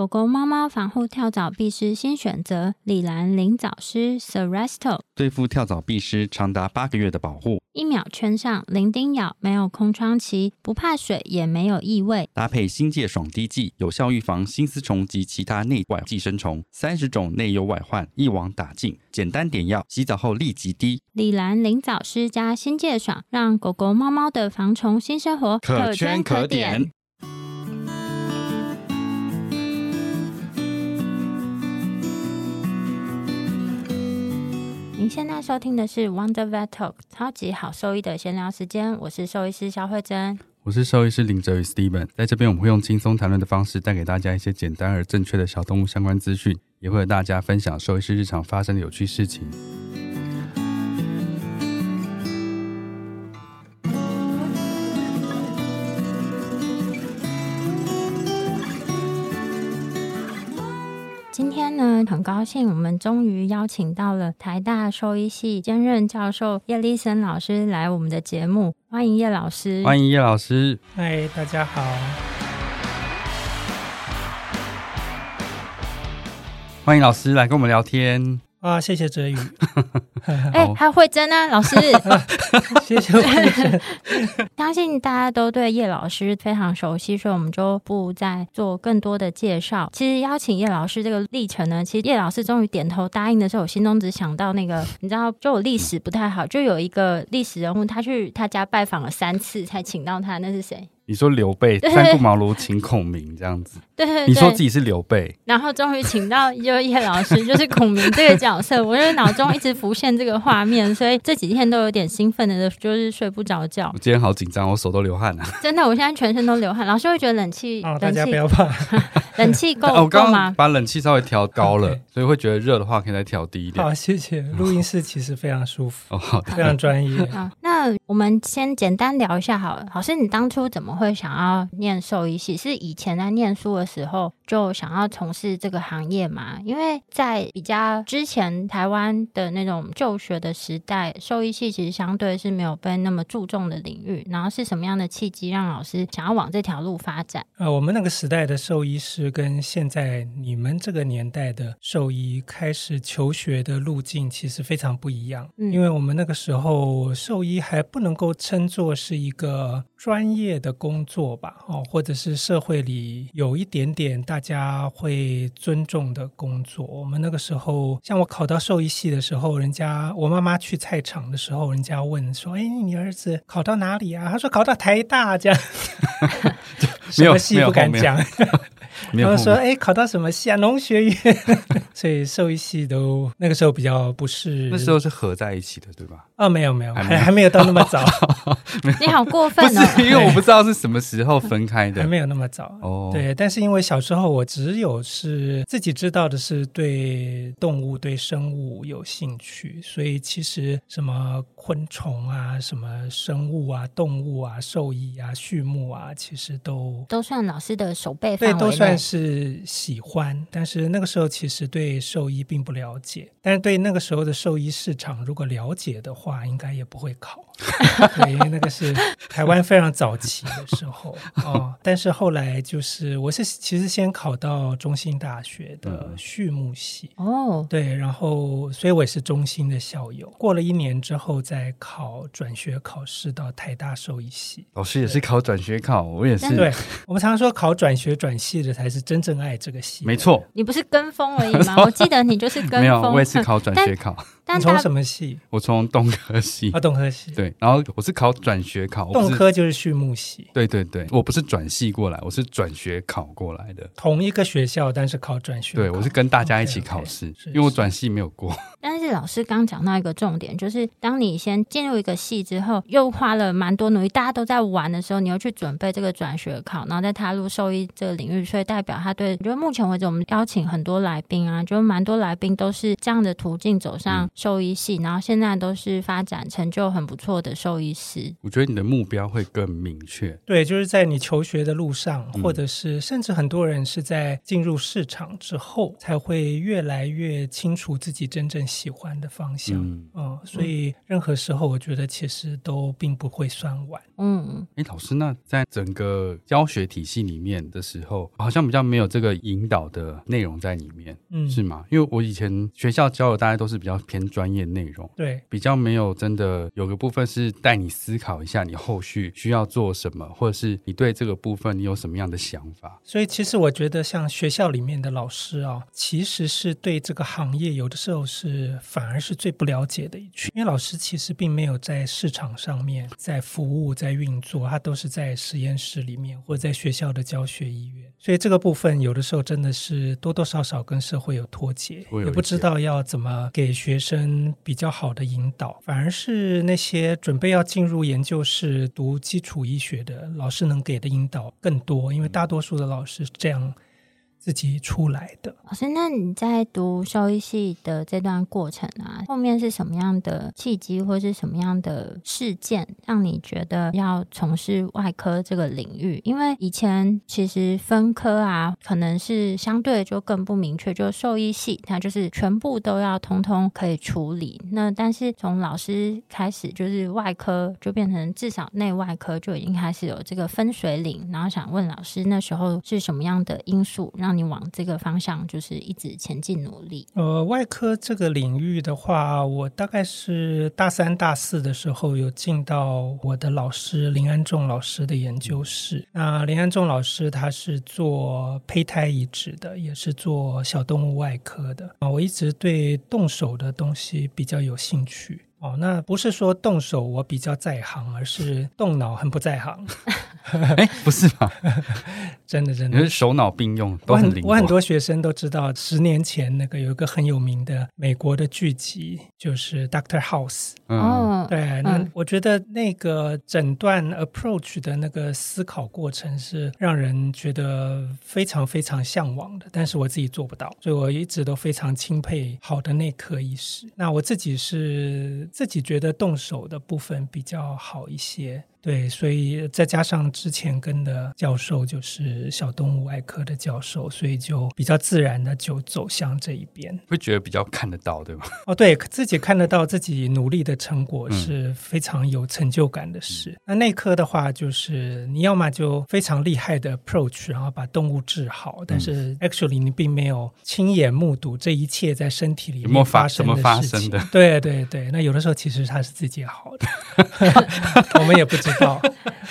狗狗、猫猫防护跳蚤壁虱先选择：礼蓝灵藻虱 Seresto，对付跳蚤壁虱长达八个月的保护，一秒圈上，零叮咬，没有空窗期，不怕水，也没有异味。搭配新界爽滴剂，有效预防新丝虫及其他内外寄生虫，三十种内忧外患一网打尽，简单点药，洗澡后立即滴。礼蓝灵藻虱加新界爽，让狗狗、猫猫的防虫新生活可圈可点。您现在收听的是 Wonder Vet Talk 超级好兽医的闲聊时间，我是兽医师萧慧珍，我是兽医师林哲宇 Steven，在这边我们会用轻松谈论的方式带给大家一些简单而正确的小动物相关资讯，也会和大家分享兽医师日常发生的有趣事情。很高兴，我们终于邀请到了台大兽医系兼任教授叶立森老师来我们的节目，欢迎叶老师。欢迎叶老师。嗨，大家好。欢迎老师来跟我们聊天。啊，谢谢哲宇。哎、欸，还有慧珍呢，老师。谢谢慧珍。相信大家都对叶老师非常熟悉，所以我们就不再做更多的介绍。其实邀请叶老师这个历程呢，其实叶老师终于点头答应的时候，我心中只想到那个，你知道，就我历史不太好，就有一个历史人物，他去他家拜访了三次才请到他，那是谁？你说刘备三顾茅庐请孔明这样子，对，对，对，你说自己是刘备，然后终于请到就叶老师，就是孔明这个角色，我就脑中一直浮现这个画面，所以这几天都有点兴奋的，就是睡不着觉。我今天好紧张，我手都流汗了。真的，我现在全身都流汗。老师会觉得冷气，哦，大家不要怕，冷气够我刚刚够吗？把冷气稍微调高了，Okay. 所以会觉得热的话可以再调低一点。好，谢谢。录音室其实非常舒服，哦，好的，非常专业。好，那我们先简单聊一下好了。老师，你当初怎么会想要？念兽医系是以前在念书的时候就想要从事这个行业嘛？因为在比较之前台湾的那种就学的时代，兽医系其实相对是没有被那么注重的领域。然后是什么样的契机让老师想要往这条路发展？呃，我们那个时代的兽医师跟现在你们这个年代的兽医开始求学的路径其实非常不一样。嗯，因为我们那个时候兽医还不能够称作是一个专业的工作吧。哦，或者是社会里有一点点大家会尊重的工作。我们那个时候，像我考到兽医系的时候，人家我妈妈去菜场的时候，人家问说：“哎，你儿子考到哪里啊？”他说：“考到台大。”这样，没有系不敢讲。然后说，哎，考到什么系啊？农学院，所以兽医系都那个时候比较不是，那时候是合在一起的，对吧？哦，没有没有，还还没有到那么早。你好过分哦！不是，因为我不知道是什么时候分开的，还没有那么早。哦，对，但是因为小时候我只有是自己知道的是对动物、对生物有兴趣，所以其实什么昆虫啊、什么生物啊、动物啊、兽医啊、畜牧啊，其实都都算老师的守备范围。算。是喜欢，但是那个时候其实对兽医并不了解，但是对那个时候的兽医市场，如果了解的话，应该也不会考。对，因为那个是台湾非常早期的时候哦。但是后来就是，我是其实先考到中兴大学的畜牧系哦。对，然后所以我也是中兴的校友。过了一年之后，再考转学考试到台大兽医系。老师也是考转学考，我也是。对，我们常常说考转学转系的才是真正爱这个系。没错，你不是跟风而已吗？我记得你就是跟风。没有，我也是考转学考。你从什么系？我从东科系。啊，东科系。对，然后我是考转学考。动科就是畜牧系。对对对，我不是转系过来，我是转学考过来的。同一个学校，但是考转学。对，我是跟大家一起考试，因为我转系没有过。但是老师刚讲到一个重点，就是当你先进入一个系之后，又花了蛮多努力，大家都在玩的时候，你又去准备这个转学考，然后再踏入兽医这个领域，所以代表他对，就目前为止我们邀请很多来宾啊，就蛮多来宾都是这样的途径走上兽医系，嗯、然后现在都是发展成就很不错的兽医师。我觉得你的目标会更明确。对，就是在你求学的路上，或者是甚至很多人是在进入市场之后，才会越来越清楚自己真正喜欢的方向。嗯，嗯，所以任何时候，我觉得其实都并不会算晚。嗯，哎，老师，那在整个教学体系里面的时候，好像比较没有这个引导的内容在里面，嗯，是吗？因为我以前学校教的大家都是比较偏专业内容，对，比较没有真的有个部分是带你思考一下你后续需要做什么，或者是你对这个部分你有什么样的想法。所以其实我觉得，像学校里面的老师啊，其实是对这个行业有的时候是反而是最不了解的一群，因为老师其实并没有在市场上面在服务在运作，他都是在实验室里面或者在学校的教学医院，所以这个部分有的时候真的是多多少少跟社会有脱节，也不知道要怎么给学生比较好的引导，反而是那些准备要进入研究室读基础医学的老师能给的引导更多，因为大多数的老师这样。自己出来的老师，那你在读兽医系的这段过程啊，后面是什么样的契机，或是什么样的事件，让你觉得要从事外科这个领域？因为以前其实分科啊，可能是相对就更不明确，就兽医系它就是全部都要通通可以处理。那但是从老师开始，就是外科就变成至少内外科就已经开始有这个分水岭。然后想问老师，那时候是什么样的因素让让你往这个方向就是一直前进努力。呃，外科这个领域的话，我大概是大三、大四的时候有进到我的老师林安仲老师的研究室。那林安仲老师他是做胚胎移植的，也是做小动物外科的啊。我一直对动手的东西比较有兴趣。哦，那不是说动手我比较在行，而是动脑很不在行。哎，不是吧？真的真的，你是手脑并用，都很灵。我很多学生都知道，十年前那个有一个很有名的美国的剧集，就是《Doctor House》。嗯，对，那我觉得那个诊断 approach 的那个思考过程是让人觉得非常非常向往的，但是我自己做不到，所以我一直都非常钦佩好的内科医师。那我自己是。自己觉得动手的部分比较好一些。对，所以再加上之前跟的教授就是小动物外科的教授，所以就比较自然的就走向这一边。会觉得比较看得到，对吗？哦，对，自己看得到自己努力的成果是非常有成就感的事。嗯、那内科的话，就是你要么就非常厉害的 approach，然后把动物治好，但是 actually 你并没有亲眼目睹这一切在身体里面发生的事情。有没有发，什么发生的？对对对，那有的时候其实它是自己好的，我们也不知道。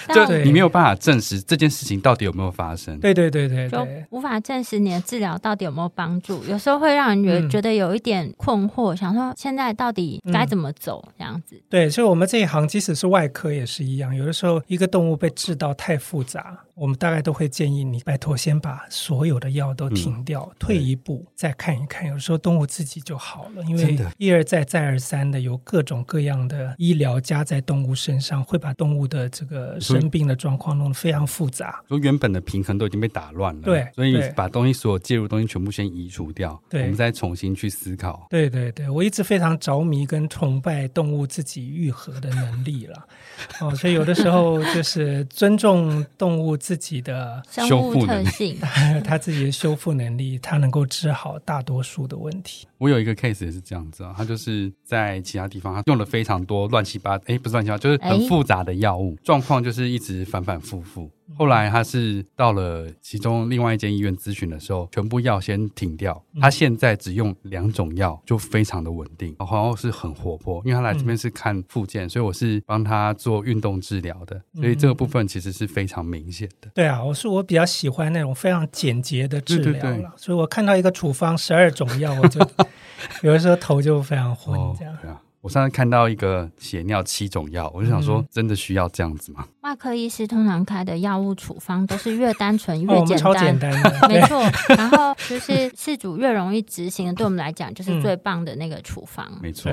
到，就你没有办法证实这件事情到底有没有发生。对对对对，就无法证实你的治疗到底有没有帮助。有时候会让人觉得觉得有一点困惑，嗯、想说现在到底该怎么走这样子。对，所以我们这一行即使是外科也是一样，有的时候一个动物被治到太复杂。我们大概都会建议你，拜托先把所有的药都停掉，嗯、退一步再看一看。有时候动物自己就好了，因为一而再再而三的有各种各样的医疗加在动物身上，会把动物的这个生病的状况弄得非常复杂。说原本的平衡都已经被打乱了，对，所以把东西所有介入的东西全部先移除掉，对，我们再重新去思考。对对对，我一直非常着迷跟崇拜动物自己愈合的能力了。哦，所以有的时候就是尊重动物自己的修复特性，它自己的修复能力，它能够治好大多数的问题。我有一个 case 也是这样子啊，他就是在其他地方，他用了非常多乱七八，哎，不是乱七八，就是很复杂的药物，状况就是一直反反复复。后来他是到了其中另外一间医院咨询的时候，全部药先停掉。他现在只用两种药，就非常的稳定，然后是很活泼。因为他来这边是看复健，所以我是帮他做运动治疗的，所以这个部分其实是非常明显的。对啊，我是我比较喜欢那种非常简洁的治疗了，所以我看到一个处方十二种药，我就 有的时候头就非常昏，这样。我上次看到一个血尿七种药，我就想说，真的需要这样子吗？外科医师通常开的药物处方都是越单纯 越简单，哦、超简单的，没错。然后就是事主越容易执行，对我们来讲就是最棒的那个处方。没错。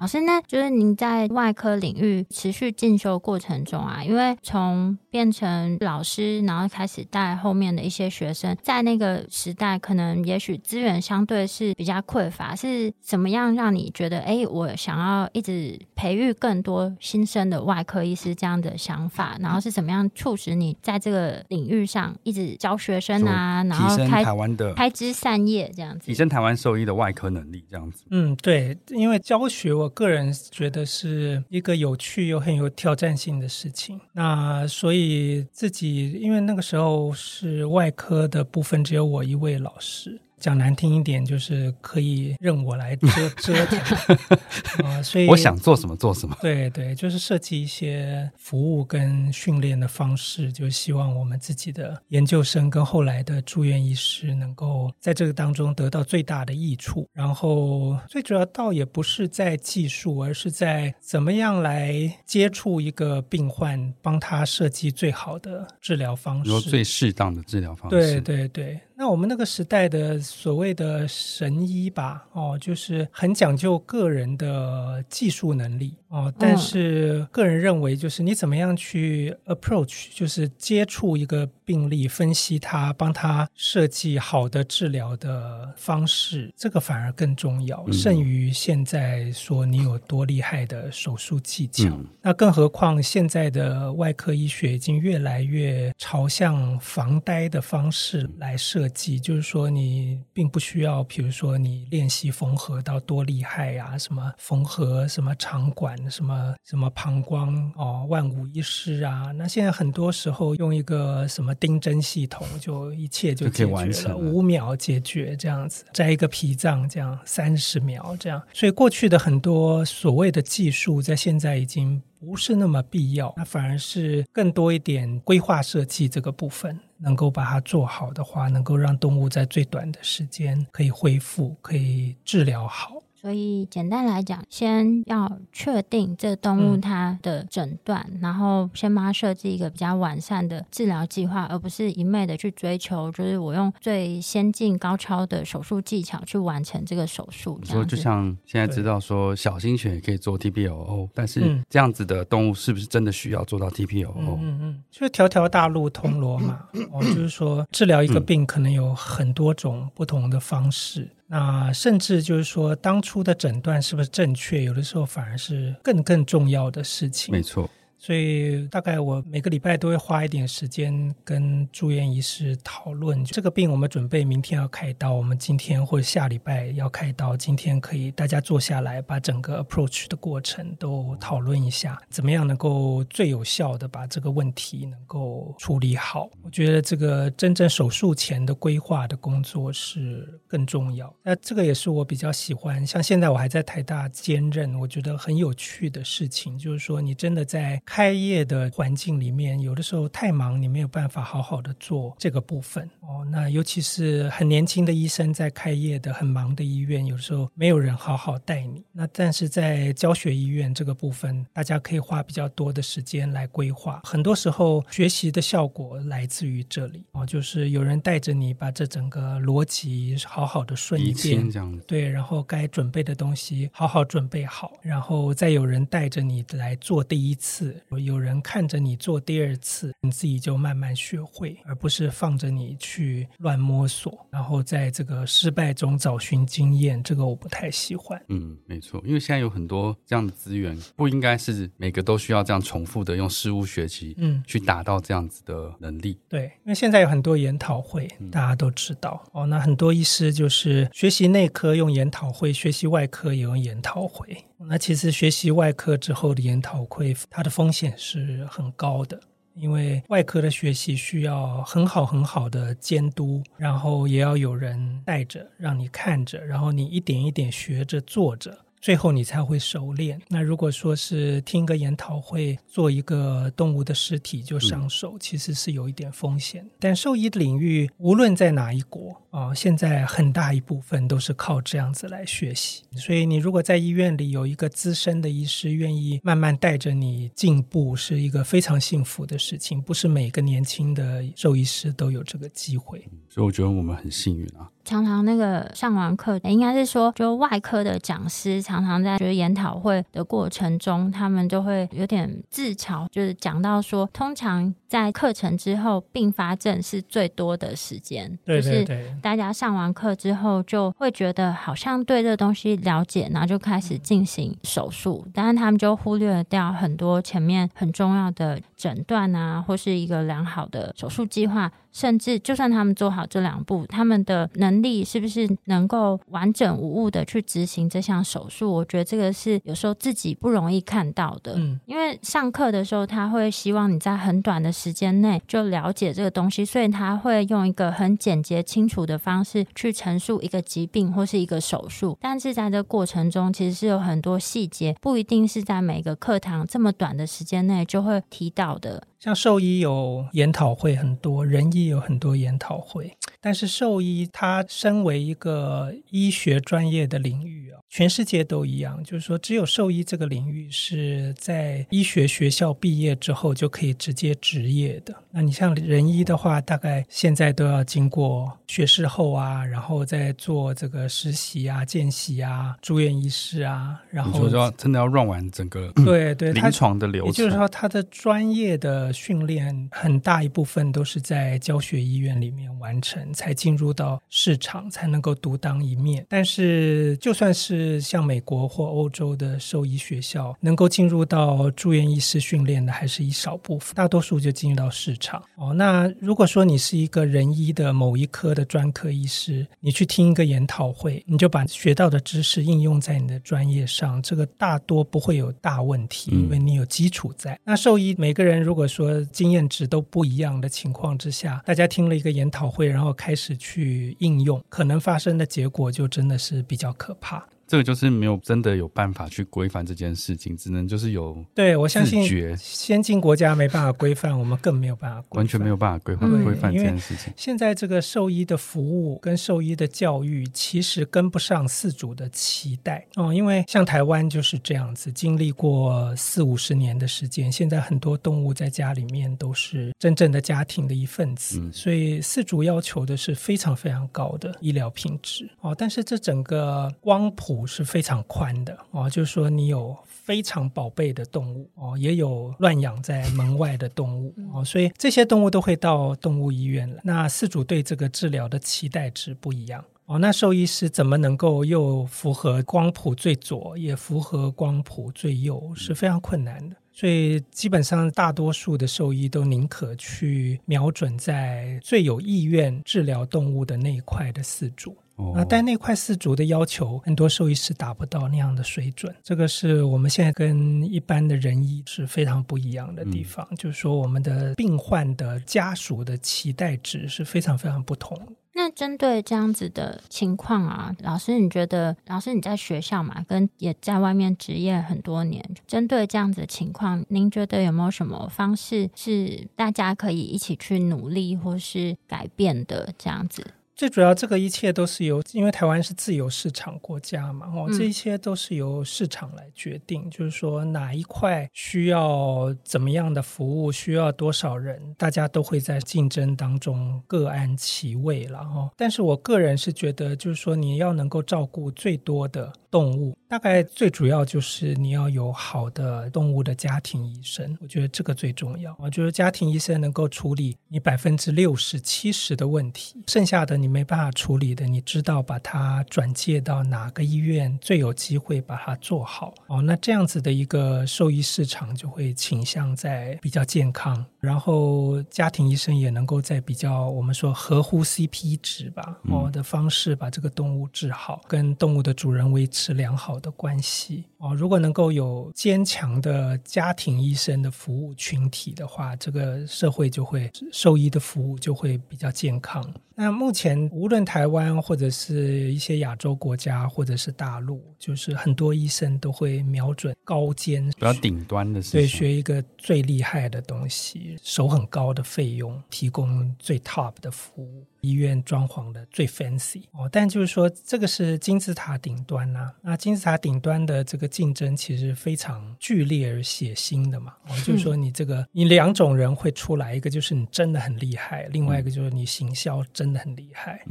老师，那就是您在外科领域持续进修过程中啊，因为从变成老师，然后开始带后面的一些学生，在那个时代，可能也许资源相对是比较匮乏，是怎么样让你觉得，哎，我想要一直培育更多新生的外科医师这样的想法，然后是怎么样促使你在这个领域上一直教学生啊，然后开台湾的开枝散叶这样子，提升台湾兽医的外科能力这样子。嗯，对，因为教学我。个人觉得是一个有趣又很有挑战性的事情。那所以自己，因为那个时候是外科的部分，只有我一位老师。讲难听一点，就是可以任我来折折腾啊！所以我想做什么做什么。对对，就是设计一些服务跟训练的方式，就希望我们自己的研究生跟后来的住院医师能够在这个当中得到最大的益处。然后最主要倒也不是在技术，而是在怎么样来接触一个病患，帮他设计最好的治疗方式，最适当的治疗方式。对对对。那我们那个时代的所谓的神医吧，哦，就是很讲究个人的技术能力。哦，但是个人认为，就是你怎么样去 approach，就是接触一个病例，分析他，帮他设计好的治疗的方式，这个反而更重要，胜于现在说你有多厉害的手术技巧。嗯、那更何况现在的外科医学已经越来越朝向防呆的方式来设计，就是说你并不需要，比如说你练习缝合到多厉害呀，什么缝合什么肠管。什么什么膀胱哦，万无一失啊！那现在很多时候用一个什么钉针系统，就一切就解决了，五秒解决这样子，摘一个脾脏这样三十秒这样。所以过去的很多所谓的技术，在现在已经不是那么必要，那反而是更多一点规划设计这个部分，能够把它做好的话，能够让动物在最短的时间可以恢复，可以治疗好。所以简单来讲，先要确定这动物它的诊断，嗯、然后先帮它设计一个比较完善的治疗计划，而不是一昧的去追求，就是我用最先进高超的手术技巧去完成这个手术。说就像现在知道说小型犬也可以做 TPOO，但是这样子的动物是不是真的需要做到 TPOO？嗯嗯嗯，就是条条大路通罗马，哦，就是说治疗一个病可能有很多种不同的方式。那甚至就是说，当初的诊断是不是正确，有的时候反而是更更重要的事情。没错。所以大概我每个礼拜都会花一点时间跟住院医师讨论这个病，我们准备明天要开刀，我们今天或者下礼拜要开刀，今天可以大家坐下来把整个 approach 的过程都讨论一下，怎么样能够最有效的把这个问题能够处理好。我觉得这个真正手术前的规划的工作是更重要。那这个也是我比较喜欢，像现在我还在台大兼任，我觉得很有趣的事情，就是说你真的在。开业的环境里面，有的时候太忙，你没有办法好好的做这个部分哦。那尤其是很年轻的医生在开业的很忙的医院，有时候没有人好好带你。那但是在教学医院这个部分，大家可以花比较多的时间来规划。很多时候学习的效果来自于这里哦，就是有人带着你把这整个逻辑好好的顺一遍，这样对，然后该准备的东西好好准备好，然后再有人带着你来做第一次。有人看着你做第二次，你自己就慢慢学会，而不是放着你去乱摸索，然后在这个失败中找寻经验。这个我不太喜欢。嗯，没错，因为现在有很多这样的资源，不应该是每个都需要这样重复的用事物学习，嗯，去达到这样子的能力。对，因为现在有很多研讨会，大家都知道、嗯、哦。那很多医师就是学习内科用研讨会，学习外科也用研讨会。那其实学习外科之后的研讨会，它的风险是很高的，因为外科的学习需要很好很好的监督，然后也要有人带着，让你看着，然后你一点一点学着做着。最后你才会熟练。那如果说是听个研讨会，做一个动物的尸体就上手，嗯、其实是有一点风险。但兽医的领域，无论在哪一国啊、哦，现在很大一部分都是靠这样子来学习。所以你如果在医院里有一个资深的医师，愿意慢慢带着你进步，是一个非常幸福的事情。不是每个年轻的兽医师都有这个机会。所以我觉得我们很幸运啊。常常那个上完课，应该是说，就外科的讲师常常在就是研讨会的过程中，他们就会有点自嘲，就是讲到说，通常在课程之后，并发症是最多的时间。对对对。就是大家上完课之后，就会觉得好像对这东西了解，然后就开始进行手术，但是他们就忽略掉很多前面很重要的诊断啊，或是一个良好的手术计划。甚至，就算他们做好这两步，他们的能力是不是能够完整无误的去执行这项手术？我觉得这个是有时候自己不容易看到的。嗯，因为上课的时候，他会希望你在很短的时间内就了解这个东西，所以他会用一个很简洁、清楚的方式去陈述一个疾病或是一个手术。但是在这过程中，其实是有很多细节，不一定是在每个课堂这么短的时间内就会提到的。像兽医有研讨会很多，人医有很多研讨会，但是兽医它身为一个医学专业的领域啊，全世界都一样，就是说只有兽医这个领域是在医学学校毕业之后就可以直接执业的。那你像人医的话，大概现在都要经过学士后啊，然后再做这个实习啊、见习啊、住院医师啊，然后就要真的要 run 完整个 对对临床的流程，也就是说他的专业的。训练很大一部分都是在教学医院里面完成，才进入到市场，才能够独当一面。但是，就算是像美国或欧洲的兽医学校，能够进入到住院医师训练的，还是一少部分，大多数就进入到市场。哦，那如果说你是一个人医的某一科的专科医师，你去听一个研讨会，你就把学到的知识应用在你的专业上，这个大多不会有大问题，因为你有基础在。嗯、那兽医每个人如果说说经验值都不一样的情况之下，大家听了一个研讨会，然后开始去应用，可能发生的结果就真的是比较可怕。这个就是没有真的有办法去规范这件事情，只能就是有对我相信先进国家没办法规范，我们更没有办法规范，完全没有办法规范规范这件事情。现在这个兽医的服务跟兽医的教育其实跟不上饲主的期待哦，因为像台湾就是这样子，经历过四五十年的时间，现在很多动物在家里面都是真正的家庭的一份子，嗯、所以饲主要求的是非常非常高的医疗品质哦。但是这整个光谱。是非常宽的哦，就是说你有非常宝贝的动物哦，也有乱养在门外的动物哦，所以这些动物都会到动物医院了。那饲主对这个治疗的期待值不一样哦，那兽医师怎么能够又符合光谱最左，也符合光谱最右，是非常困难的。所以基本上大多数的兽医都宁可去瞄准在最有意愿治疗动物的那一块的饲主。啊，但那块四足的要求，很多兽医师达不到那样的水准。这个是我们现在跟一般的人医是非常不一样的地方。嗯、就是说，我们的病患的家属的期待值是非常非常不同。那针对这样子的情况啊，老师，你觉得，老师你在学校嘛，跟也在外面职业很多年，针对这样子的情况，您觉得有没有什么方式是大家可以一起去努力或是改变的这样子？最主要，这个一切都是由，因为台湾是自由市场国家嘛，哦，这一切都是由市场来决定，嗯、就是说哪一块需要怎么样的服务，需要多少人，大家都会在竞争当中各安其位了，哦。但是我个人是觉得，就是说你要能够照顾最多的动物，大概最主要就是你要有好的动物的家庭医生，我觉得这个最重要。我觉得家庭医生能够处理你百分之六十、七十的问题，剩下的你没办法处理的，你知道把它转介到哪个医院最有机会把它做好。哦，那这样子的一个兽医市场就会倾向在比较健康，然后家庭医生也能够在比较我们说合乎 CP 值吧，哦的方式把这个动物治好，跟动物的主人维持。良好的关系哦。如果能够有坚强的家庭医生的服务群体的话，这个社会就会兽医的服务就会比较健康。那目前无论台湾或者是一些亚洲国家，或者是大陆，就是很多医生都会瞄准高尖、比较顶端的，对，学一个最厉害的东西，收很高的费用，提供最 top 的服务，医院装潢的最 fancy 哦。但就是说，这个是金字塔顶端呐、啊。那金字塔顶端的这个竞争其实非常剧烈而血腥的嘛。哦，就是说你这个你两种人会出来，一个就是你真的很厉害，另外一个就是你行销真。真的很厉害，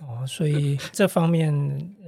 哦，所以这方面，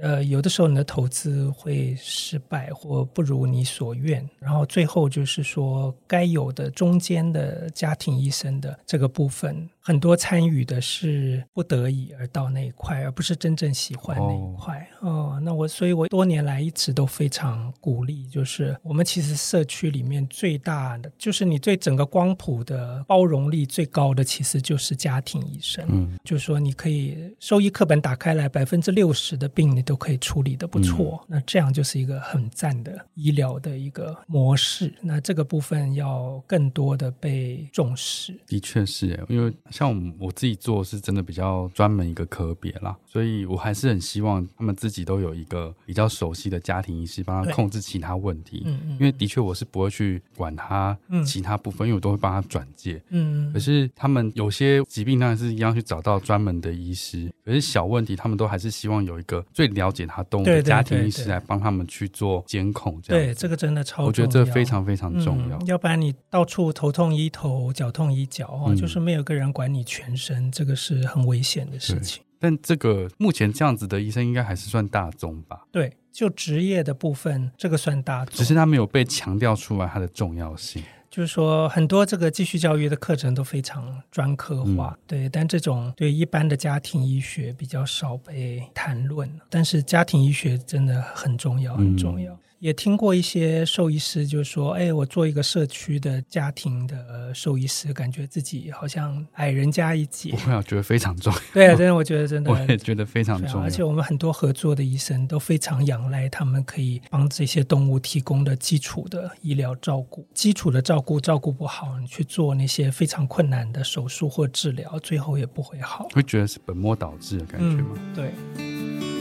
呃，有的时候你的投资会失败或不如你所愿，然后最后就是说，该有的中间的家庭医生的这个部分，很多参与的是不得已而到那一块，而不是真正喜欢那一块。哦，哦，那我所以，我多年来一直都非常鼓励，就是我们其实社区里面最大的，就是你对整个光谱的包容力最高的，其实就是家庭医生。嗯，就是说你可以收一课。本打开来，百分之六十的病你都可以处理的不错，嗯，那这样就是一个很赞的医疗的一个模式。那这个部分要更多的被重视。的确是，因为像我自己做是真的比较专门一个科别啦，所以我还是很希望他们自己都有一个比较熟悉的家庭医师帮他控制其他问题。嗯嗯。因为的确我是不会去管他其他部分，嗯，因为我都会帮他转介。嗯。可是他们有些疾病当然是一样去找到专门的医师，可是。小问题，他们都还是希望有一个最了解他动物的家庭医师来帮他们去做监控。这样对，这个真的超。我觉得这非常非常重要。嗯，要不然你到处头痛医头，脚痛医脚啊，嗯，就是没有个人管你全身，这个是很危险的事情。但这个目前这样子的医生应该还是算大众吧？对，就职业的部分，这个算大众，只是他没有被强调出来它的重要性。就是说，很多这个继续教育的课程都非常专科化，嗯，对，但这种对一般的家庭医学比较少被谈论。但是家庭医学真的很重要，很重要。嗯也听过一些兽医师就说：“哎，我做一个社区的家庭的兽医师，感觉自己好像矮人家一截。”不会，我觉得非常重要。对啊，真的，我觉得真的，我也觉得非常重要。而且我们很多合作的医生都非常仰赖他们可以帮这些动物提供的基础的医疗照顾。基础的照顾照顾不好，你去做那些非常困难的手术或治疗，最后也不会好。会觉得是本末倒置的感觉吗？嗯，对。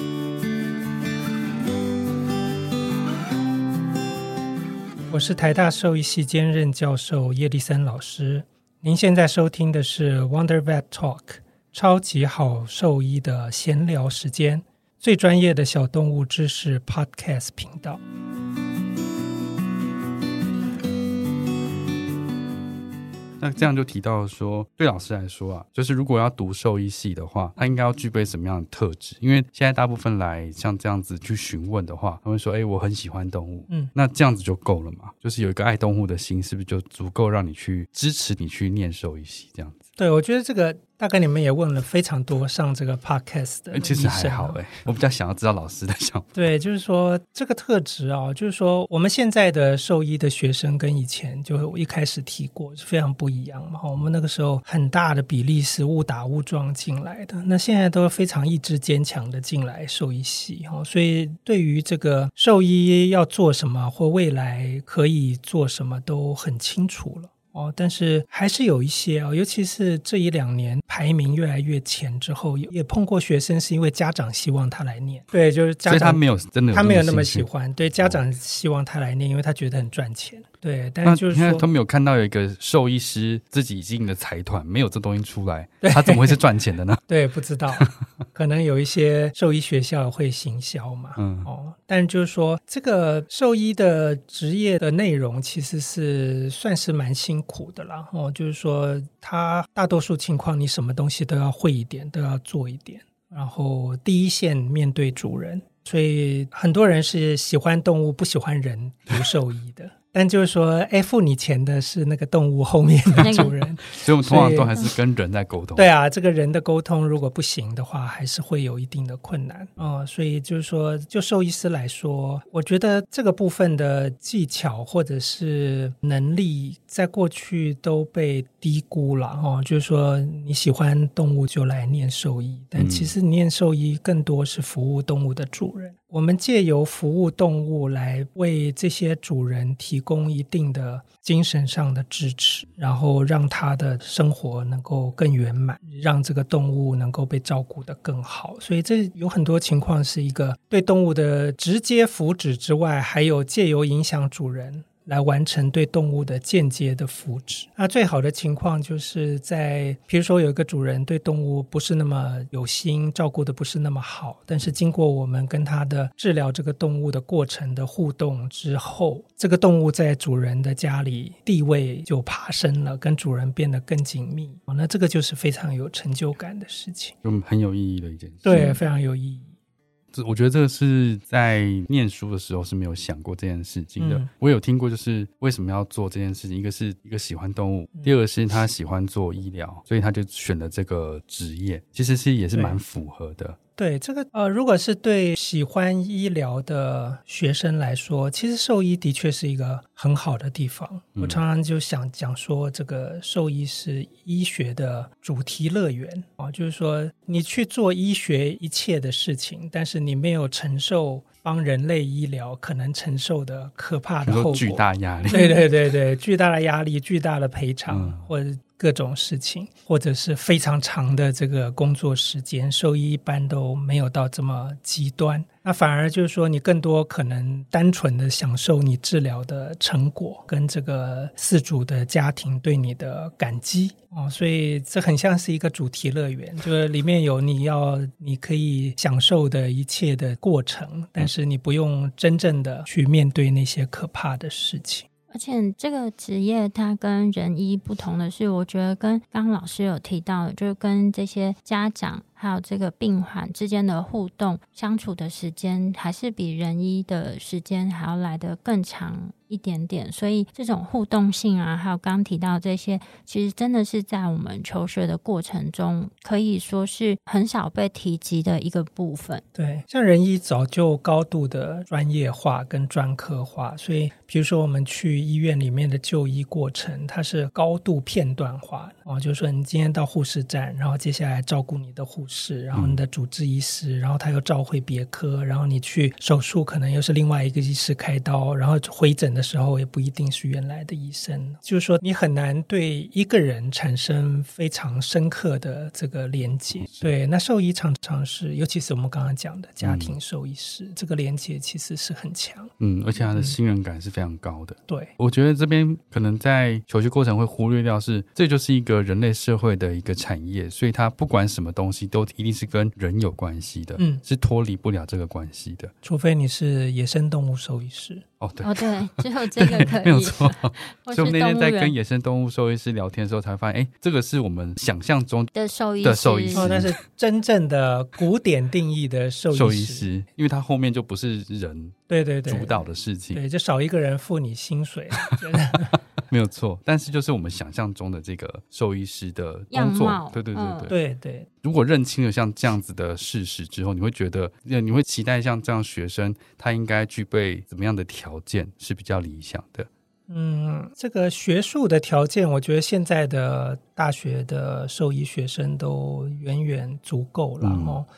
我是台大兽医系兼任教授叶立森老师。您现在收听的是 Wonder Vet Talk，超级好兽医的闲聊时间，最专业的小动物知识 Podcast 频道。那这样就提到说，对老师来说啊，就是如果要读兽医系的话，他应该要具备什么样的特质？因为现在大部分来像这样子去询问的话，他们说：“哎，我很喜欢动物。”嗯，那这样子就够了嘛？就是有一个爱动物的心，是不是就足够让你去支持你去念兽医系这样子？对，我觉得这个。大概你们也问了非常多上这个 podcast 的，其实还好哎，我比较想要知道老师的想法。对，就是说这个特质啊，就是说我们现在的兽医的学生跟以前就我一开始提过是非常不一样嘛。我们那个时候很大的比例是误打误撞进来的，那现在都非常意志坚强的进来兽医系哈，所以对于这个兽医要做什么或未来可以做什么都很清楚了。哦，但是还是有一些哦，尤其是这一两年排名越来越前之后，也碰过学生是因为家长希望他来念，对，就是家长，所以他没有真的有他没有那么喜欢，对，家长希望他来念，因为他觉得很赚钱。对，但是就是说，他没有看到有一个兽医师自己经营的财团，没有这东西出来，他怎么会是赚钱的呢？对，不知道，可能有一些兽医学校会行销嘛。嗯，哦，但就是说，这个兽医的职业的内容其实是算是蛮辛苦的啦。哦，就是说，他大多数情况，你什么东西都要会一点，都要做一点，然后第一线面对主人，所以很多人是喜欢动物，不喜欢人读兽医的。但就是说，哎，付你钱的是那个动物后面的主人，所以我们通常都还是跟人在沟通。对啊，这个人的沟通如果不行的话，还是会有一定的困难啊、哦。所以就是说，就兽医师来说，我觉得这个部分的技巧或者是能力，在过去都被低估了哦。就是说，你喜欢动物就来念兽医，但其实念兽医更多是服务动物的主人。我们借由服务动物来为这些主人提供一定的精神上的支持，然后让他的生活能够更圆满，让这个动物能够被照顾得更好。所以这有很多情况是一个对动物的直接福祉之外，还有借由影响主人来完成对动物的间接的福祉。那最好的情况就是在，比如说有一个主人对动物不是那么有心，照顾的不是那么好，但是经过我们跟他的治疗这个动物的过程的互动之后，这个动物在主人的家里地位就爬升了，跟主人变得更紧密。那这个就是非常有成就感的事情，就很有意义的一件事。对，非常有意义。我觉得这个是在念书的时候是没有想过这件事情的。嗯、我有听过，就是为什么要做这件事情？一个是一个喜欢动物，第二个是他喜欢做医疗，所以他就选了这个职业。其实是也是蛮符合的。对这个呃，如果是对喜欢医疗的学生来说，其实兽医的确是一个很好的地方。嗯、我常常就想讲说，这个兽医是医学的主题乐园啊，就是说你去做医学一切的事情，但是你没有承受帮人类医疗可能承受的可怕的后果，巨大压力。对对对对，巨大的压力，巨大的赔偿，嗯、或者。各种事情，或者是非常长的这个工作时间，兽医一般都没有到这么极端。那反而就是说，你更多可能单纯的享受你治疗的成果，跟这个饲主的家庭对你的感激哦。所以这很像是一个主题乐园，就是里面有你要你可以享受的一切的过程，但是你不用真正的去面对那些可怕的事情。而且这个职业它跟人医不同的是，我觉得跟刚老师有提到，就是跟这些家长。还有这个病患之间的互动相处的时间，还是比人医的时间还要来得更长一点点。所以这种互动性啊，还有刚刚提到这些，其实真的是在我们求学的过程中，可以说是很少被提及的一个部分。对，像人医早就高度的专业化跟专科化，所以比如说我们去医院里面的就医过程，它是高度片段化的哦，就是说你今天到护士站，然后接下来照顾你的护士。是，然后你的主治医师，然后他又召回别科，然后你去手术，可能又是另外一个医师开刀，然后回诊的时候也不一定是原来的医生，就是说你很难对一个人产生非常深刻的这个连接。对，那兽医常常是，尤其是我们刚刚讲的家庭兽医师，嗯、这个连接其实是很强，嗯，而且他的信任感是非常高的。嗯、对，我觉得这边可能在求学过程会忽略掉是，这就是一个人类社会的一个产业，所以他不管什么东西都。一定是跟人有关系的，嗯，是脱离不了这个关系的，除非你是野生动物兽医师。哦，对，哦，对，只有这个可以，没有错。所以我们那天在跟野生动物兽医师聊天的时候，才发现，哎，这个是我们想象中的兽医的兽医师，哦，那是真正的古典定义的兽医师，兽医师，因为他后面就不是人，对对对，主导的事情，对，就少一个人付你薪水。没有错，但是就是我们想象中的这个兽医师的工作，对对对对、嗯、对对。如果认清了像这样子的事实之后，你会觉得，你会期待像这样学生他应该具备怎么样的条件是比较理想的？嗯，这个学术的条件，我觉得现在的大学的兽医学生都远远足够了哦。嗯、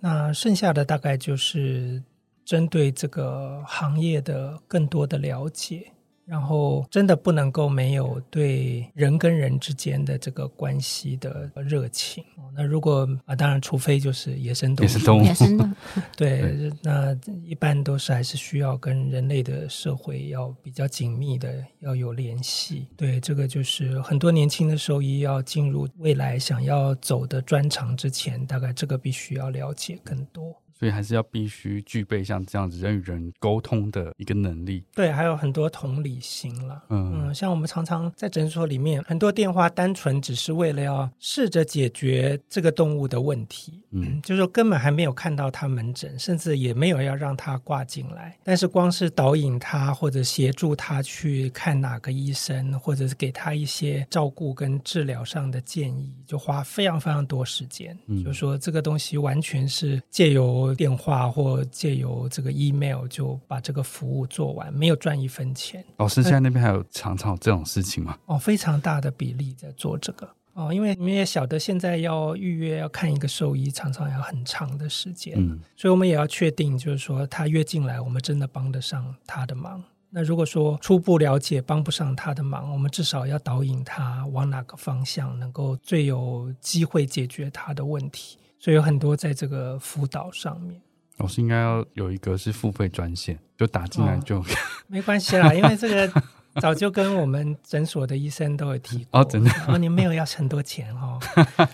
那剩下的大概就是针对这个行业的更多的了解。然后，真的不能够没有对人跟人之间的这个关系的热情。那如果啊，当然，除非就是野生动物，野生动物，对，对那一般都是还是需要跟人类的社会要比较紧密的要有联系。对，这个就是很多年轻的兽医要进入未来想要走的专长之前，大概这个必须要了解更多。所以还是要必须具备像这样子人与人沟通的一个能力。对，还有很多同理心了。嗯嗯，像我们常常在诊所里面，很多电话单纯只是为了要试着解决这个动物的问题。嗯，就是说根本还没有看到他门诊，甚至也没有要让他挂进来。但是光是导引他或者协助他去看哪个医生，或者是给他一些照顾跟治疗上的建议，就花非常非常多时间。嗯，就是说这个东西完全是借由。电话或借由这个 email 就把这个服务做完，没有赚一分钱。老师现在那边还有常常有这种事情吗？哦，非常大的比例在做这个哦，因为你们也晓得，现在要预约要看一个兽医，常常要很长的时间。嗯，所以我们也要确定，就是说他约进来，我们真的帮得上他的忙。那如果说初步了解帮不上他的忙，我们至少要导引他往哪个方向能够最有机会解决他的问题。所以有很多在这个辅导上面，老师应该要有一个是付费专线，就打进来就、哦、没关系啦，因为这个。早就跟我们诊所的医生都有提过。哦，真的？哦，你没有要很多钱哦，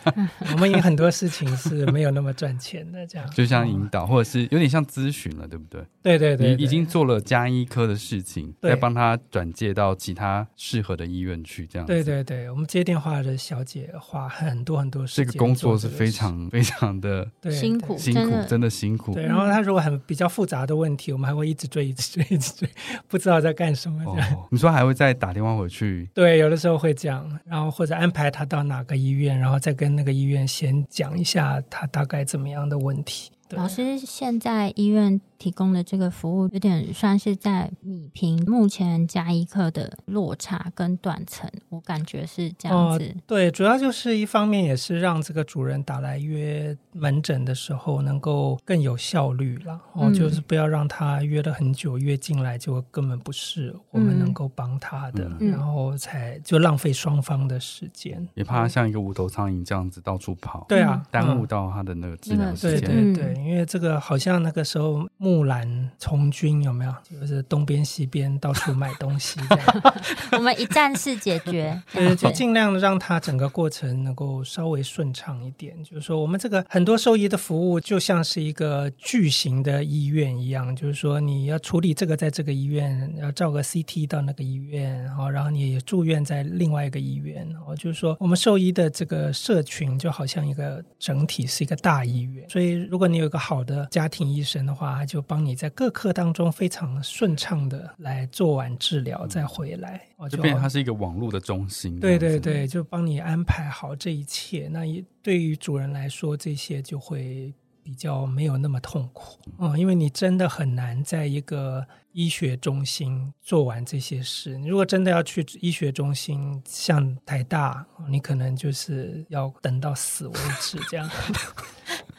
我们有很多事情是没有那么赚钱的，这样。就像引导，或者是有点像咨询了，对不对？对对对，你已经做了加医科的事情，再帮他转介到其他适合的医院去，这样对对对，我们接电话的小姐花很多很多时间，这个工作是非常 非常的辛苦，辛苦，真的辛苦。对，然后他如果很比较复杂的问题，我们还会一直追，一直追，一直追，不知道在干什么。你说。还会再打电话回去？对，有的时候会这样，然后或者安排他到哪个医院，然后再跟那个医院先讲一下他大概怎么样的问题。老师，现在医院提供的这个服务有点算是在米平目前家医科的落差跟断层，我感觉是这样子。哦，对，主要就是一方面也是让这个主人打来约门诊的时候能够更有效率了，哦，就是不要让他约了很久，约进来就根本不是我们能够帮他的，嗯，然后才就浪费双方的时间，也怕他像一个无头苍蝇这样子到处跑，对啊，耽误到他的那个治疗时间，对对对。因为这个好像那个时候木兰从军有没有？就是东边西边到处买东西这样，我们一站式解决，对，就尽量让它整个过程能够稍微顺畅一点。就是说，我们这个很多兽医的服务就像是一个巨型的医院一样，就是说你要处理这个在这个医院，要照个 CT 到那个医院，然后然后你也住院在另外一个医院，然后就是说我们兽医的这个社群就好像一个整体是一个大医院，所以如果你有一个好的家庭医生的话，他就帮你在各科当中非常顺畅的来做完治疗，再回来。嗯、就变成它是一个网络的中心。对对对，就帮你安排好这一切。那也对于主人来说，这些就会比较没有那么痛苦。嗯，因为你真的很难在一个医学中心做完这些事。你如果真的要去医学中心，像台大，你可能就是要等到死为止这样。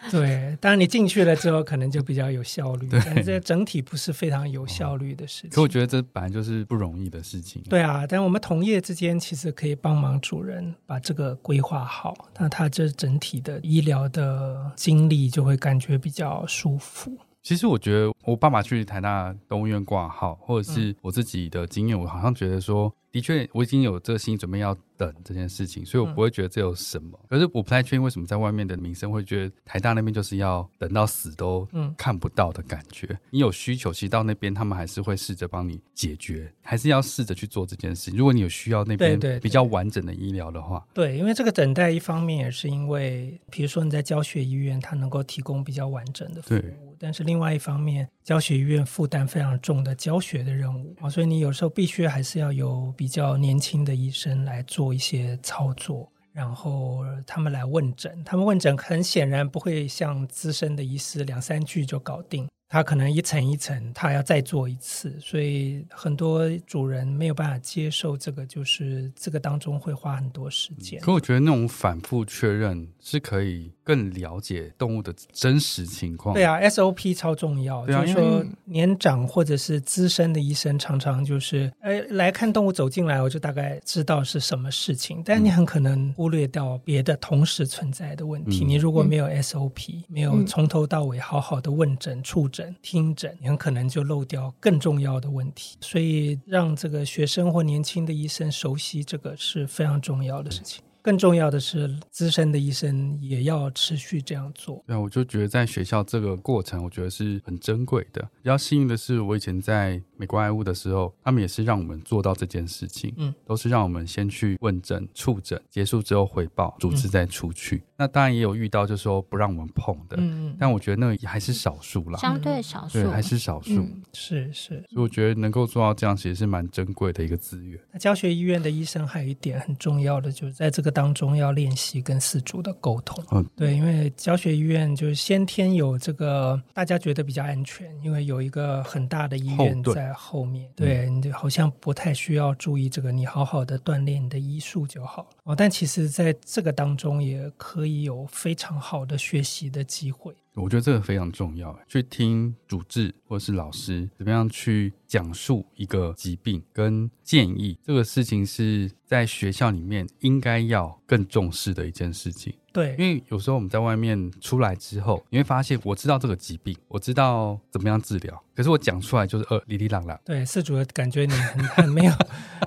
对，当然你进去了之后，可能就比较有效率。但是这整体不是非常有效率的事情。可我觉得这本来就是不容易的事情。对啊，但我们同业之间其实可以帮忙主人把这个规划好，那他这整体的医疗的经历就会感觉比较舒服。其实我觉得我爸爸去台大动物院挂号，或者是我自己的经验，我好像觉得说。的确，我已经有这个心理准备要等这件事情，所以我不会觉得这有什么。嗯、可是我不太确定为什么在外面的民生会觉得台大那边就是要等到死都看不到的感觉。嗯、你有需求，其实到那边他们还是会试着帮你解决，还是要试着去做这件事情。如果你有需要那边比较完整的医疗的话，对，对，对，对，因为这个等待一方面也是因为，比如说你在教学医院，它能够提供比较完整的服务。但是另外一方面，教学医院负担非常重的教学的任务啊，所以你有时候必须还是要有比较年轻的医生来做一些操作，然后他们来问诊，他们问诊很显然不会像资深的医师两三句就搞定。他可能一层一层，它要再做一次，所以很多主人没有办法接受这个，就是这个当中会花很多时间。可我觉得那种反复确认是可以更了解动物的真实情况。对啊，SOP 超重要。对啊，就是说年长或者是资深的医生常常就是，哎，来看动物走进来，我就大概知道是什么事情，但你很可能忽略掉别的同时存在的问题。嗯、你如果没有 SOP，、嗯、没有从头到尾好好的问诊触诊。听诊，你很可能就漏掉更重要的问题，所以让这个学生或年轻的医生熟悉这个是非常重要的事情。更重要的是，资深的医生也要持续这样做。对，我就觉得在学校这个过程，我觉得是很珍贵的。比较幸运的是，我以前在美国爱物的时候，他们也是让我们做到这件事情。嗯，都是让我们先去问诊、触诊，结束之后回报，组织再出去。嗯、那当然也有遇到，就是说不让我们碰的。嗯，但我觉得那个还是少数啦，相对少数，对，还是少数。嗯、是是，所以我觉得能够做到这样，其实是蛮珍贵的一个资源。那教学医院的医生还有一点很重要的，就是在这个。当中要练习跟饲主的沟通，嗯，对，因为教学医院就是先天有这个，大家觉得比较安全，因为有一个很大的医院在后面，后对，你就好像不太需要注意这个，你好好的锻炼你的医术就好了哦。但其实在这个当中也可以有非常好的学习的机会。我觉得这个非常重要，去听主治或是老师怎么样去讲述一个疾病跟建议，这个事情是在学校里面应该要更重视的一件事情。对，因为有时候我们在外面出来之后，你会发现我知道这个疾病，我知道怎么样治疗，可是我讲出来就是呃，哩哩啦啦。对，饲主感觉你很很没有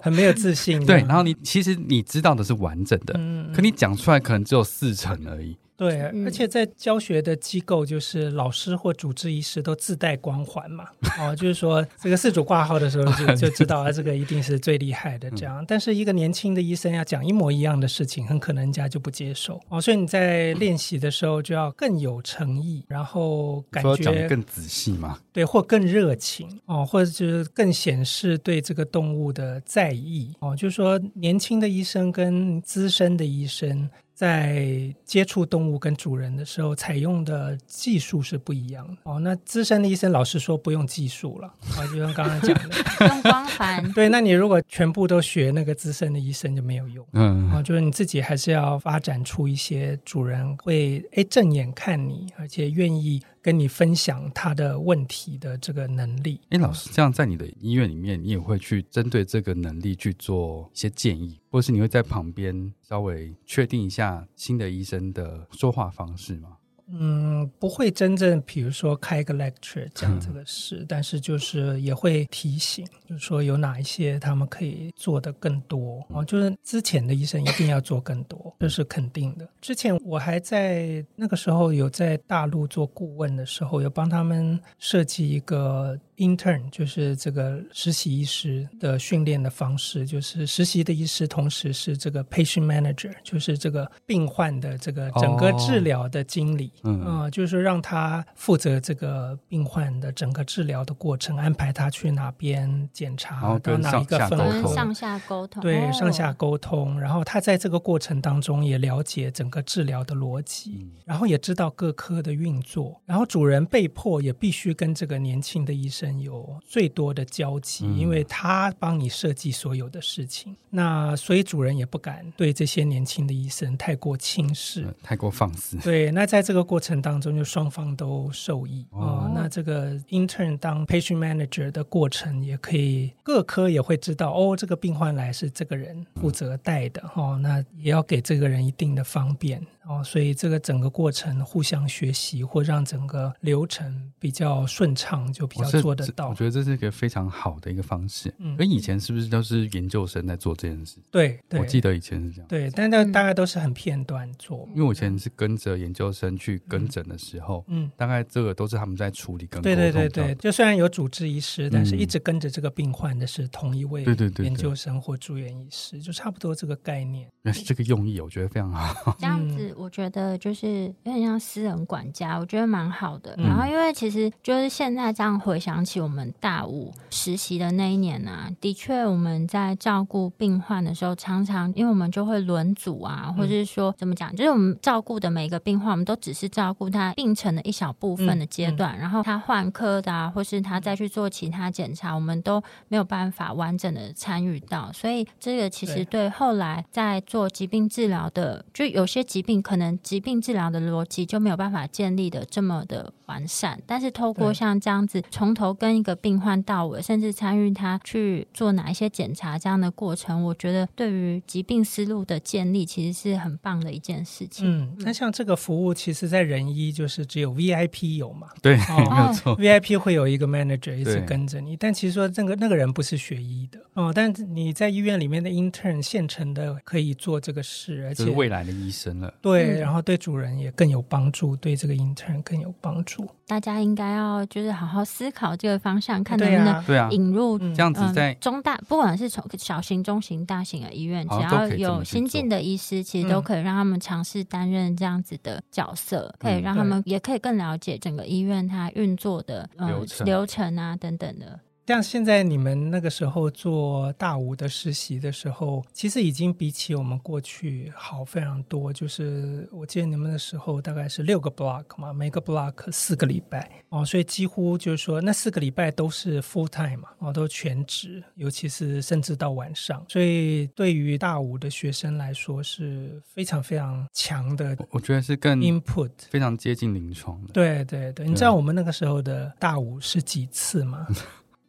很没有自信。对，然后你其实你知道的是完整的，嗯，可你讲出来可能只有四成而已。对，而且在教学的机构，就是老师或主治医师都自带光环嘛，哦，就是说这个事主挂号的时候就 就知道啊，这个一定是最厉害的这样。但是一个年轻的医生要讲一模一样的事情，很可能人家就不接受哦。所以你在练习的时候就要更有诚意，然后感觉讲得更仔细嘛，对，或更热情哦，或者就是更显示对这个动物的在意哦。就是说，年轻的医生跟资深的医生。在接触动物跟主人的时候，采用的技术是不一样的哦。那资深的医生老师说不用技术了啊，就像刚刚讲的，用光环。对，那你如果全部都学那个资深的医生就没有用。嗯，啊，就是你自己还是要发展出一些主人会哎正眼看你，而且愿意。跟你分享他的问题的这个能力。哎，老师，这样在你的医院里面，你也会去针对这个能力去做一些建议，或是你会在旁边稍微确定一下新的医生的说话方式吗？嗯，不会真正，比如说开一个 lecture 讲这个事，嗯，但是就是也会提醒，就是说有哪一些他们可以做的更多哦，就是之前的医生一定要做更多，这是肯定的。之前我还在那个时候有在大陆做顾问的时候，有帮他们设计一个。Intern 就是这个实习医师的训练的方式，就是实习的医师同时是这个 patient manager，就是这个病患的这个整个治疗的经理，哦、嗯，呃、就是让他负责这个病患的整个治疗的过程，安排他去哪边检查，到哪一个分科，上下沟通，对，上下沟通，然后他在这个过程当中也了解整个治疗的逻辑，嗯、然后也知道各科的运作，然后主人被迫也必须跟这个年轻的医生。有最多的交集，因为他帮你设计所有的事情，嗯、那所以主人也不敢对这些年轻的医生太过轻视、嗯、太过放肆。对，那在这个过程当中，就双方都受益哦、呃。那这个 intern 当 patient manager 的过程，也可以各科也会知道哦，这个病患来是这个人负责带的哦，那也要给这个人一定的方便。哦，所以这个整个过程互相学习，或让整个流程比较顺畅，就比较做得到。我觉得这是一个非常好的一个方式。嗯，而以前是不是都是研究生在做这件事？对，对，我记得以前是这样。对，但那大概都是很片段做。因为我以前是跟着研究生去跟诊的时候，嗯，大概这个都是他们在处理跟对对对，就虽然有主治医师，但是一直跟着这个病患的是同一位对对对研究生或住院医师，就差不多这个概念。那是这个用意，我觉得非常好。这样子。我觉得就是有点像私人管家，我觉得蛮好的。然后，因为其实就是现在这样回想起我们大五实习的那一年呢、啊，的确我们在照顾病患的时候，常常因为我们就会轮组啊，或者是说怎么讲，就是我们照顾的每一个病患，我们都只是照顾他病程的一小部分的阶段，然后他换科的啊，或是他再去做其他检查，我们都没有办法完整的参与到。所以这个其实对后来在做疾病治疗的，就有些疾病。可能疾病治疗的逻辑就没有办法建立的这么的完善，但是透过像这样子从头跟一个病患到尾，甚至参与他去做哪一些检查这样的过程，我觉得对于疾病思路的建立其实是很棒的一件事情。嗯，那像这个服务，其实在仁医就是只有 VIP 有嘛？对，哦、没有错，VIP 会有一个 manager 一直跟着你，但其实说那个那个人不是学医的哦，但你在医院里面的 intern 现成的可以做这个事，而且未来的医生了。对，然后对主人也更有帮助，对这个 intern 更有帮助。大家应该要就是好好思考这个方向，看能不能引入这样子在中大，不管是从小型、中型、大型的医院，只要有新进的医师，其实都可以让他们尝试担任这样子的角色，可以让他们也可以更了解整个医院它运作的流程、流程啊等等的。像现在你们那个时候做大五的实习的时候，其实已经比起我们过去好非常多。就是我记得你们的时候大概是六个 block 嘛，每个 block 四个礼拜哦，所以几乎就是说那四个礼拜都是 full time 嘛，哦，都全职，尤其是甚至到晚上。所以对于大五的学生来说是非常非常强的。我觉得是更 input 非常接近临床的。对对对，你知道我们那个时候的大五是几次吗？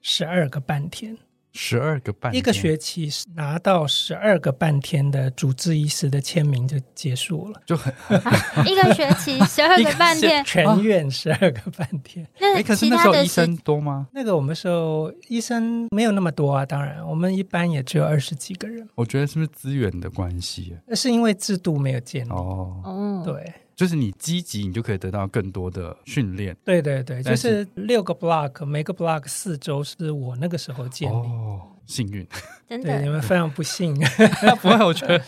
十二个半天，十二个半天，一个学期拿到十二个半天的主治医师的签名就结束了，就很、啊、一个学期 十二个半天，全院十二个半天。那、哦、可是那时候医生多吗？那个我们时候医生没有那么多啊，当然我们一般也只有二十几个人。我觉得是不是资源的关系？那是因为制度没有建立哦。哦，对。就是你积极，你就可以得到更多的训练。对对对，就是六个 block，每个 block 四周，是我那个时候建立。哦，幸运，真的，你们非常不幸。不会，我觉得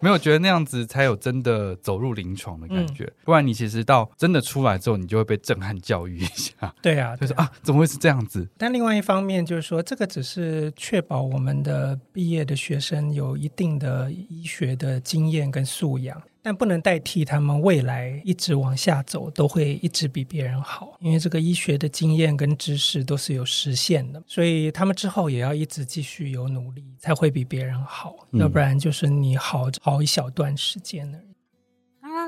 没有觉得那样子才有真的走入临床的感觉。嗯、不然你其实到真的出来之后，你就会被震撼教育一下。对啊，就是啊，怎么会是这样子？但另外一方面就是说，这个只是确保我们的毕业的学生有一定的医学的经验跟素养。但不能代替他们未来一直往下走，都会一直比别人好，因为这个医学的经验跟知识都是有实现的，所以他们之后也要一直继续有努力，才会比别人好，嗯、要不然就是你好好一小段时间而已。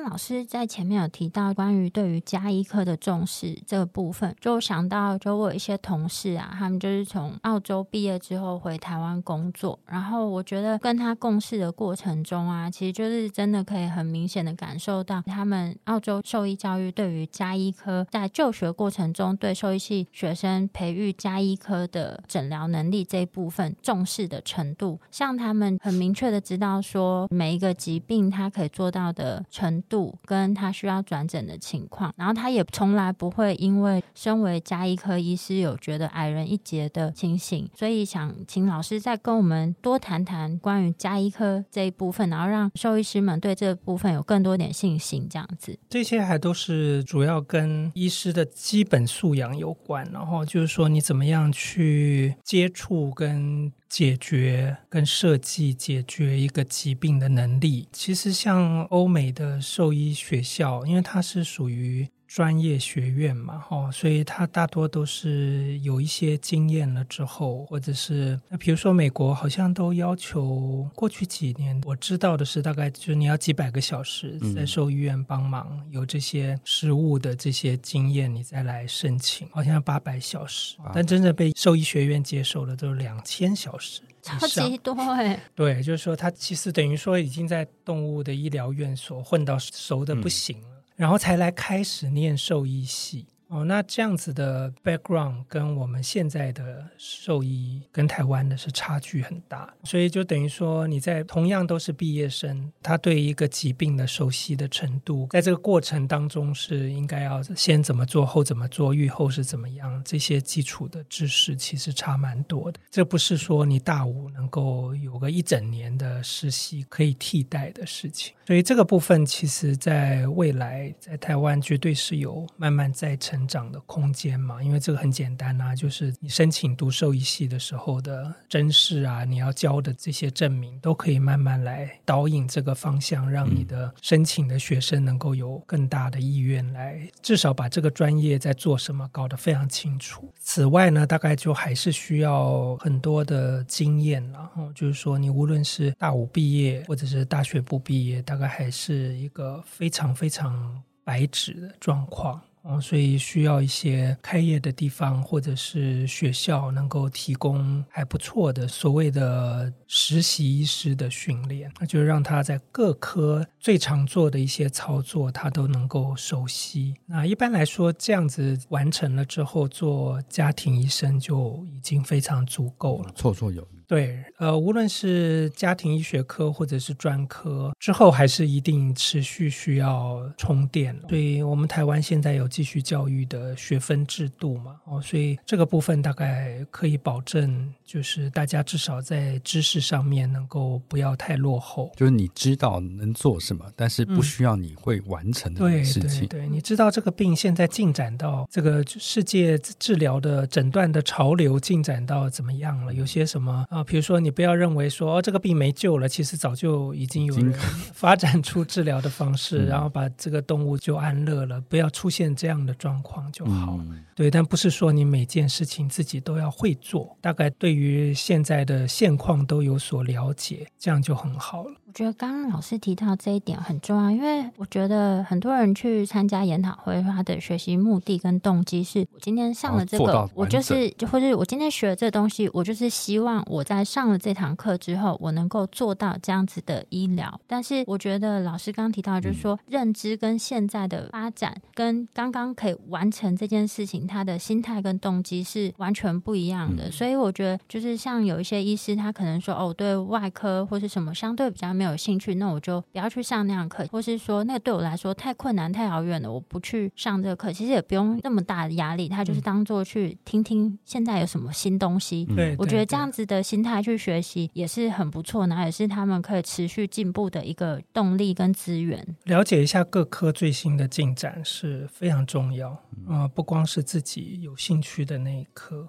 老师在前面有提到关于对于家医科的重视这个部分，就想到就我有一些同事啊，他们就是从澳洲毕业之后回台湾工作，然后我觉得跟他共事的过程中啊，其实就是真的可以很明显的感受到他们澳洲兽医教育对于家医科在就学过程中对兽医系学生培育家医科的诊疗能力这一部分重视的程度，像他们很明确的知道说每一个疾病他可以做到的程度。跟他需要转诊的情况，然后他也从来不会因为身为加医科医师有觉得矮人一截的情形，所以想请老师再跟我们多谈谈关于加医科这一部分，然后让兽医师们对这部分有更多点信心，这样子。这些还都是主要跟医师的基本素养有关，然后就是说你怎么样去接触跟。解决跟设计解决一个疾病的能力，其实像欧美的兽医学校，因为它是属于。专业学院嘛，哦，所以他大多都是有一些经验了之后，或者是那比如说美国好像都要求过去几年我知道的是，大概就是你要几百个小时在兽医院帮忙，嗯、有这些实务的这些经验，你再来申请，好像要八百小时，啊、但真正被兽医学院接受的都是两千小时，超级多哎。对，就是说他其实等于说已经在动物的医疗院所混到熟的不行了。嗯然后才来开始念兽医系。哦，那这样子的 background 跟我们现在的兽医跟台湾的是差距很大，所以就等于说你在同样都是毕业生，他对一个疾病的熟悉的程度，在这个过程当中是应该要先怎么做，后怎么做，愈后是怎么样，这些基础的知识其实差蛮多的。这不是说你大五能够有个一整年的实习可以替代的事情，所以这个部分其实在未来在台湾绝对是有慢慢在成。成长的空间嘛，因为这个很简单啊，就是你申请读兽医系的时候的真试啊，你要交的这些证明，都可以慢慢来导引这个方向，让你的申请的学生能够有更大的意愿来，至少把这个专业在做什么搞得非常清楚。此外呢，大概就还是需要很多的经验，然后就是说，你无论是大五毕业或者是大学部毕业，大概还是一个非常非常白纸的状况。哦，所以需要一些开业的地方，或者是学校能够提供还不错的所谓的实习医师的训练，那就让他在各科最常做的一些操作，他都能够熟悉。那一般来说，这样子完成了之后，做家庭医生就已经非常足够了，绰绰有余。对，呃，无论是家庭医学科或者是专科，之后还是一定持续需要充电。所以我们台湾现在有继续教育的学分制度嘛，哦，所以这个部分大概可以保证，就是大家至少在知识上面能够不要太落后。就是你知道能做什么，但是不需要你会完成的事情。嗯、对对对，你知道这个病现在进展到这个世界治疗的诊断的潮流进展到怎么样了？有些什么啊？比如说，你不要认为说哦，这个病没救了，其实早就已经有人 发展出治疗的方式，然后把这个动物就安乐了，不要出现这样的状况就好。嗯、对，但不是说你每件事情自己都要会做，大概对于现在的现况都有所了解，这样就很好了。我觉得刚刚老师提到这一点很重要，因为我觉得很多人去参加研讨会，他的学习目的跟动机是：我今天上了这个，我就是或者我今天学了这个东西，我就是希望我在上了这堂课之后，我能够做到这样子的医疗。但是我觉得老师刚刚提到，就是说认知跟现在的发展，跟刚刚可以完成这件事情，他的心态跟动机是完全不一样的。所以我觉得，就是像有一些医师，他可能说哦，对外科或是什么相对比较没有。兴趣，那我就不要去上那样课，或是说那个对我来说太困难、太遥远了，我不去上这个课。其实也不用那么大的压力，他就是当做去听听现在有什么新东西。对、嗯，我觉得这样子的心态去学习也是很不错，然后也是他们可以持续进步的一个动力跟资源。了解一下各科最新的进展是非常重要啊、不光是自己有兴趣的那一科。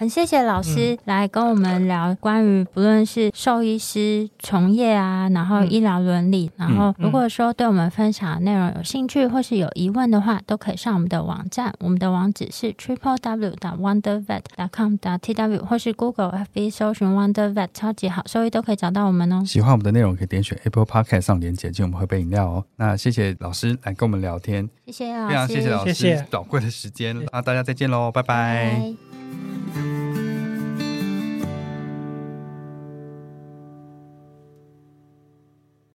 很谢谢老师来跟我们聊关于不论是兽医师从业啊，然后医疗伦理，然后如果说对我们分享的内容有兴趣或是有疑问的话，都可以上我们的网站，我们的网址是 triple w dot wonder vet dot com dot tw 或是 Google FB 搜寻 Wonder Vet 超级好兽医都可以找到我们哦。喜欢我们的内容可以点选 Apple Podcast 上连接进我们喝杯饮料哦。那谢谢老师来跟我们聊天，谢谢老师，非常谢谢老师宝贵的时间，那大家再见喽，拜拜。Thank you.